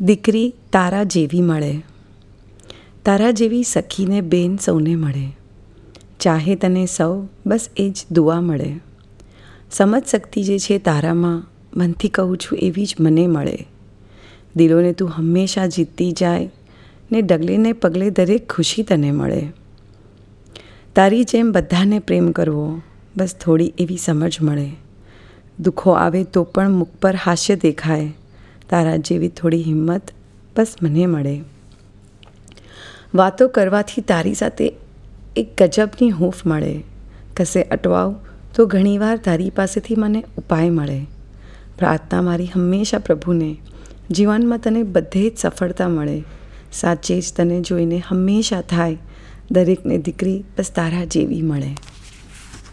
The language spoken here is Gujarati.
દીકરી તારા જેવી મળે. તારા જેવી સખીને બેન સૌને મળે. ચાહે તને સૌ બસ એ જ દુઆ મળે. સમજ શક્તિ જે છે તારામાં, મનથી કહું છું એવી જ મને મળે. દિલોને તું હંમેશા જીતતી જાય ને ડગલે ને પગલે દરેક ખુશી તને મળે. તારી જેમ બધાને પ્રેમ કરવો, બસ થોડી એવી સમજ મળે. દુઃખો આવે તો પણ મુખ પર હાસ્ય દેખાય. તારા જેવી થોડી હિંમત બસ મને મળે. વાતો કરવાથી તારી સાથે એક ગજબની હૂંફ મળે. કશે અટવાવ તો ઘણીવાર તારી પાસેથી મને ઉપાય મળે. પ્રાર્થના મારી હંમેશા પ્રભુને. જીવનમાં તને બધે જ સફળતા મળે. સાચે જ તને જોઈને હંમેશા થાય. દરેકને દીકરી બસ તારા જેવી મળે.